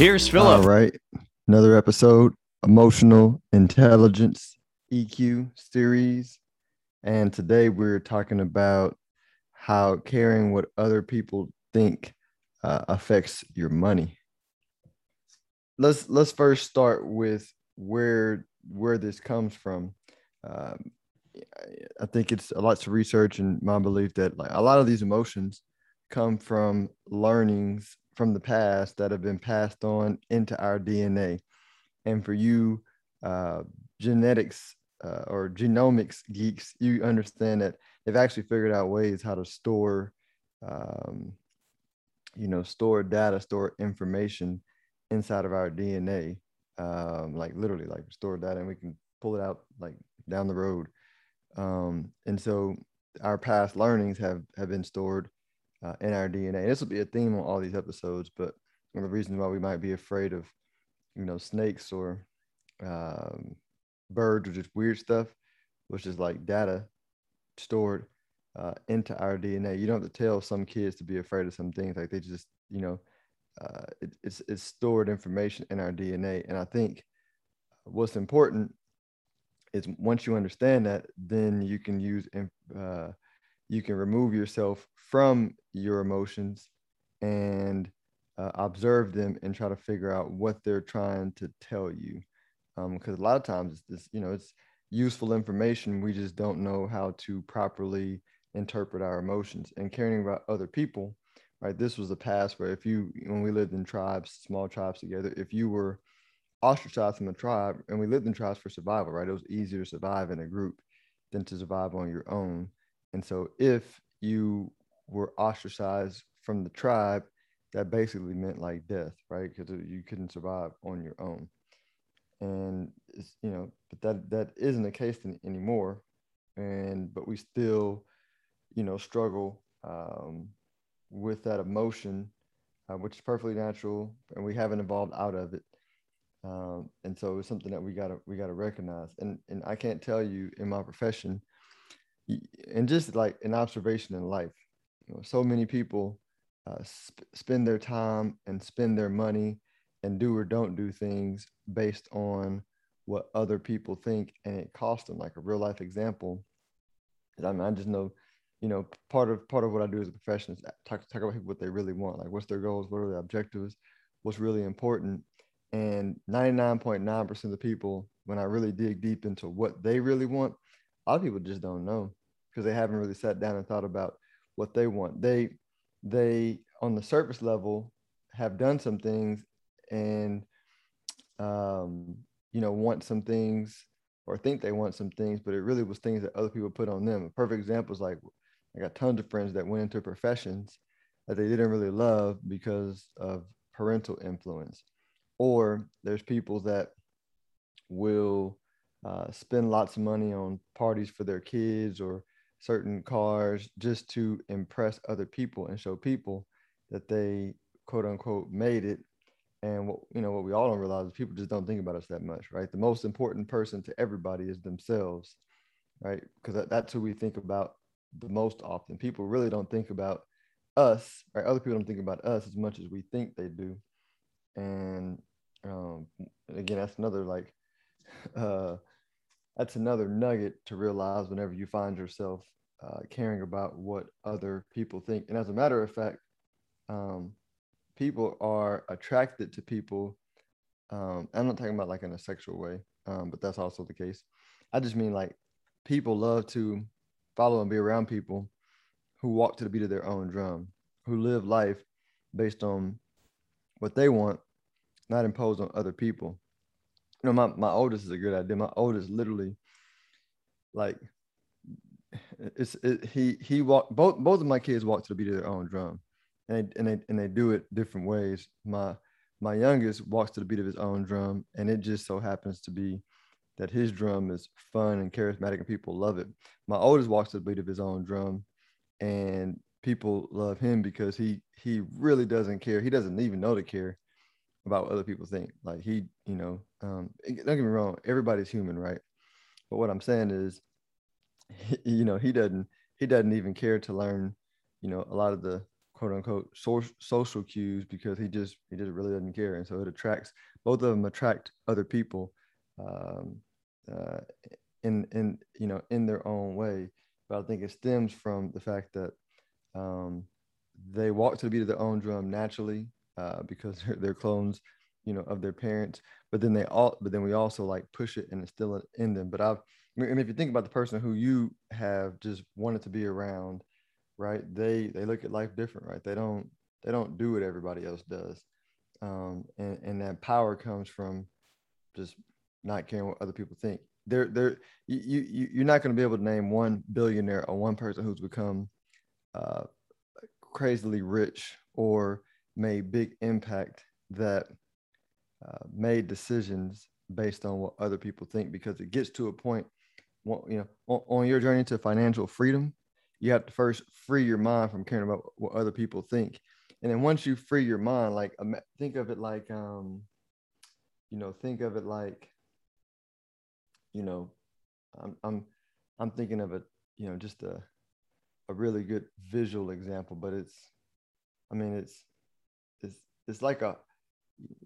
here's Philip. All right. Another episode, Emotional Intelligence EQ series. And today we're talking about how caring what other people think uh, affects your money. Let's let's first start with where where this comes from. Um, I think it's a lot to research and my belief that like a lot of these emotions come from learnings from the past that have been passed on into our DNA. And for you, uh, genetics uh, or genomics geeks, you understand that they've actually figured out ways how to store, um, you know, store data, store information inside of our DNA, um, like literally, like store data, and we can pull it out like down the road. Um, and so our past learnings have have been stored uh, in our DNA. This will be a theme on all these episodes, but one of the reasons why we might be afraid of, you know, snakes or um, birds or just weird stuff, which is like data stored uh, into our DNA. You don't have to tell some kids to be afraid of some things. Like they just, you know, uh, it, it's it's stored information in our DNA. And I think what's important is once you understand that, then you can use uh, you can remove yourself from your emotions and uh, observe them and try to figure out what they're trying to tell you. Because um, a lot of times it's this you know it's useful information. We just don't know how to properly interpret our emotions. And caring about other people right this was the past where if you when we lived in tribes small tribes together if you were ostracized from a tribe and we lived in tribes for survival right it was easier to survive in a group than to survive on your own and so if you were ostracized from the tribe, that basically meant like death, right? Because you couldn't survive on your own. And it's, you know, but that that isn't the case anymore. And but we still, you know, struggle um, with that emotion, uh, which is perfectly natural, and we haven't evolved out of it. Um, and so it's something that we gotta we gotta recognize. And and I can't tell you in my profession and just like an observation in life, you know, so many people uh, sp- spend their time and spend their money and do or don't do things based on what other people think, and it costs them. Like a real life example, I mean, I just know, you know, part of part of what I do as a professional is talk talk about what they really want, like what's their goals, what are their objectives, what's really important. And 99.9% of the people, when I really dig deep into what they really want, a lot of people just don't know because they haven't really sat down and thought about what they want. They they on the surface level have done some things and um, you know want some things or think they want some things, but it really was things that other people put on them. A perfect example is like I got tons of friends that went into professions that they didn't really love because of parental influence. Or there's people that will uh, spend lots of money on parties for their kids or certain cars just to impress other people and show people that they quote unquote made it. And what you know what we all don't realize is people just don't think about us that much right? The most important person to everybody is themselves right? Because that, that's who we think about the most often. People really don't think about us right? Other people don't think about us as much as we think they do. And um, again that's another like uh, that's another nugget to realize whenever you find yourself uh, caring about what other people think. And as a matter of fact, um, people are attracted to people. Um, I'm not talking about like in a sexual way, um, but that's also the case. I just mean like people love to follow and be around people who walk to the beat of their own drum, who live life based on what they want, not imposed on other people know, my, my oldest is a good idea. My oldest literally like it's it, he he walk both both of my kids walk to the beat of their own drum and they, and they and they do it different ways. My my youngest walks to the beat of his own drum, and it just so happens to be that his drum is fun and charismatic and people love it. My oldest walks to the beat of his own drum, and people love him because he he really doesn't care. He doesn't even know to care about what other people think. Like he, you know, um, don't get me wrong, everybody's human, right? But what I'm saying is, he, you know, he doesn't he doesn't even care to learn, you know, a lot of the quote unquote social cues because he just he just really doesn't care, and so it attracts both of them attract other people, um, uh, in in you know in their own way. But I think it stems from the fact that um, they walk to the beat of their own drum naturally uh, because they're, they're clones, you know, of their parents. But then they all, but then we also like push it and instill it in them. But I've, I mean, if you think about the person who you have just wanted to be around, right? They they look at life different, right? They don't they don't do what everybody else does, um, and and that power comes from just not caring what other people think. They're they're you you you're not going to be able to name one billionaire or one person who's become uh, crazily rich or made big impact that uh, made decisions based on what other people think because it gets to a point you know on, on, your journey to financial freedom you have to first free your mind from caring about what other people think. And then once you free your mind like think of it like um you know think of it like you know i'm i'm i'm thinking of a you know just a a really good visual example but it's i mean it's it's it's like a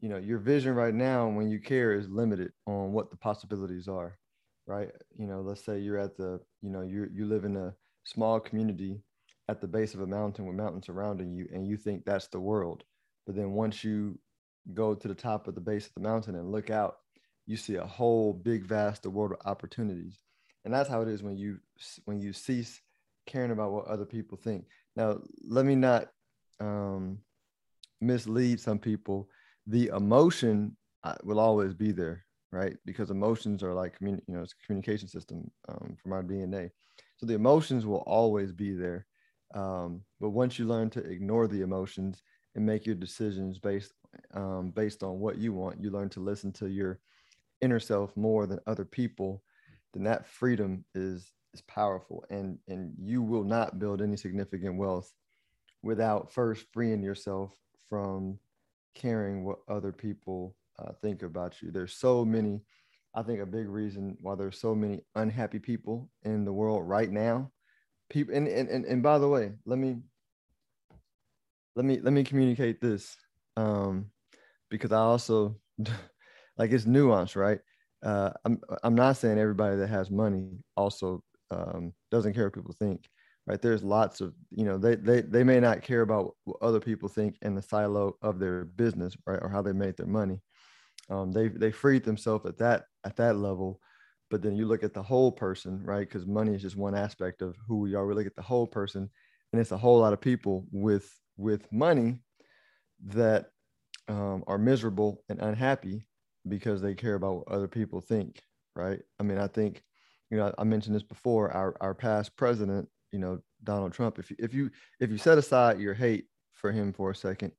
you know your vision right now when you care is limited on what the possibilities are right? You know let's say you're at the you know you you live in a small community at the base of a mountain with mountains surrounding you and you think that's the world. But then once you go to the top of the base of the mountain and look out you see a whole big vast world of opportunities. And that's how it is when you when you cease caring about what other people think. Now let me not um mislead some people, the emotion uh, will always be there, right? Because emotions are like you know, it's a communication system um, from our DNA. So the emotions will always be there. Um, but once you learn to ignore the emotions and make your decisions based um, based on what you want, you learn to listen to your inner self more than other people. Then that freedom is is powerful, and and you will not build any significant wealth without first freeing yourself from caring what other people uh, think about you. There's so many, I think a big reason why there's so many unhappy people in the world right now. People and, and, and, and by the way, let me let me let me communicate this. Um, because I also like it's nuanced, right? Uh, I'm I'm not saying everybody that has money also um, doesn't care what people think right? There's lots of you know they they, they may not care about what other people think in the silo of their business right or how they made their money. Um, they they freed themselves at that at that level. But then you look at the whole person right? Because money is just one aspect of who we are. We look at the whole person and it's a whole lot of people with with money that um, are miserable and unhappy because they care about what other people think right? I mean i think you know i mentioned this before our, our past president you know Donald Trump. If you if you if you set aside your hate for him for a second,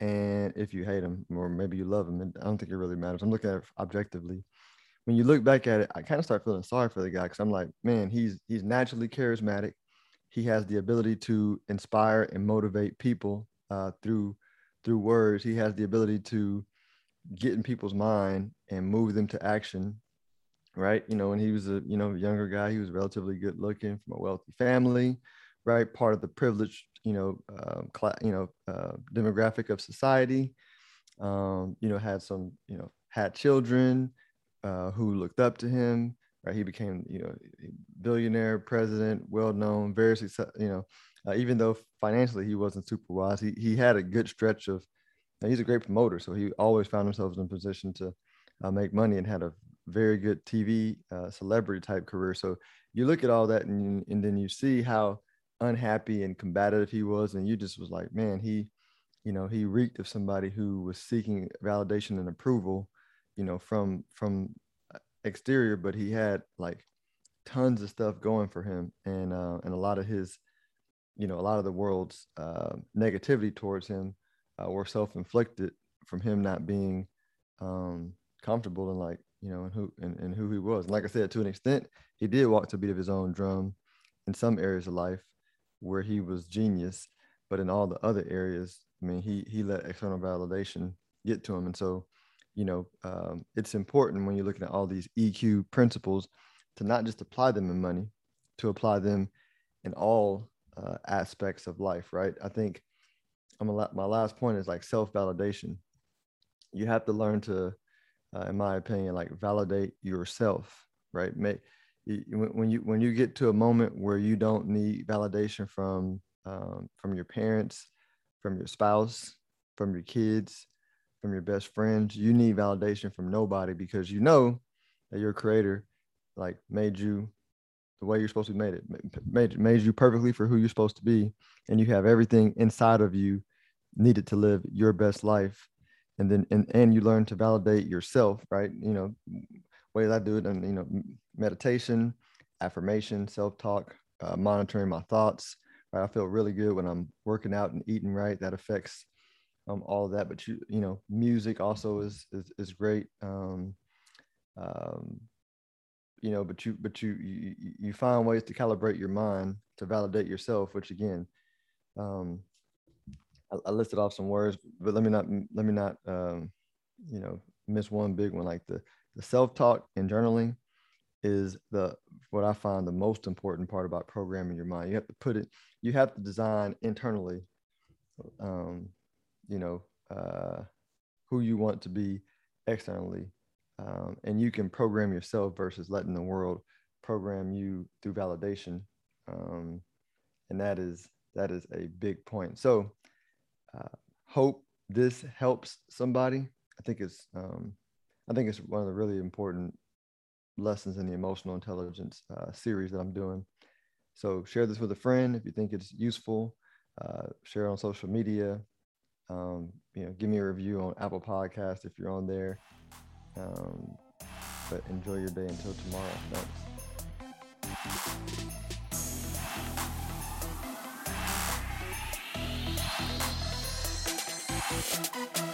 and if you hate him or maybe you love him, and I don't think it really matters. I'm looking at it objectively. When you look back at it, I kind of start feeling sorry for the guy because I'm like, man, he's he's naturally charismatic. He has the ability to inspire and motivate people uh, through through words. He has the ability to get in people's mind and move them to action right? You know, when he was a you know younger guy, he was relatively good looking from a wealthy family, right? Part of the privileged you know uh, cl- you know uh, demographic of society. Um, you know, had some you know had children uh, who looked up to him. Right, he became you know billionaire, president, well known, very successful. You know, uh, even though financially he wasn't super wise, he he had a good stretch of. he's a great promoter, so he always found himself in a position to uh, make money and had a very good TV uh, celebrity type career. So you look at all that and, and then you see how unhappy and combative he was. And you just was like, man, he, you know, he reeked of somebody who was seeking validation and approval, you know, from, from uh, exterior, but he had like tons of stuff going for him. And, uh, and a lot of his, you know, a lot of the world's uh, negativity towards him uh, were self-inflicted from him not being um, comfortable and like you know, and who and, and who he was. And like I said, to an extent, he did walk to beat of his own drum in some areas of life where he was genius, but in all the other areas, I mean, he he let external validation get to him, and so you know, um, it's important when you're looking at all these EQ principles to not just apply them in money, to apply them in all uh, aspects of life, right? I think I'm a lot my last point is like self validation. You have to learn to uh, in my opinion, like validate yourself, right? Make when you when you get to a moment where you don't need validation from um, from your parents, from your spouse, from your kids, from your best friends, you need validation from nobody because you know that your creator like made you the way you're supposed to be made it made made you perfectly for who you're supposed to be and you have everything inside of you needed to live your best life and then and, and you learn to validate yourself right? You know ways i do? It and you know meditation affirmation self-talk uh, monitoring my thoughts right? I feel really good when i'm working out and eating right. That affects um, all of that. But you you know music also is is, is great. Um, um, you know but you but you, you you find ways to calibrate your mind to validate yourself which again um, I, listed off some words, but let me not let me not um, you know miss one big one. Like the the self talk and journaling is the what I find the most important part about programming your mind. You have to put it. You have to design internally. Um, you know uh, who you want to be externally, um, and you can program yourself versus letting the world program you through validation. Um, and that is that is a big point. So uh, hope this helps somebody. I think it's um, I think it's one of the really important lessons in the emotional intelligence uh, series that I'm doing. So share this with a friend if you think it's useful. Uh, share on social media. Um, you know, give me a review on Apple Podcast if you're on there. Um, but enjoy your day until tomorrow. Thanks. you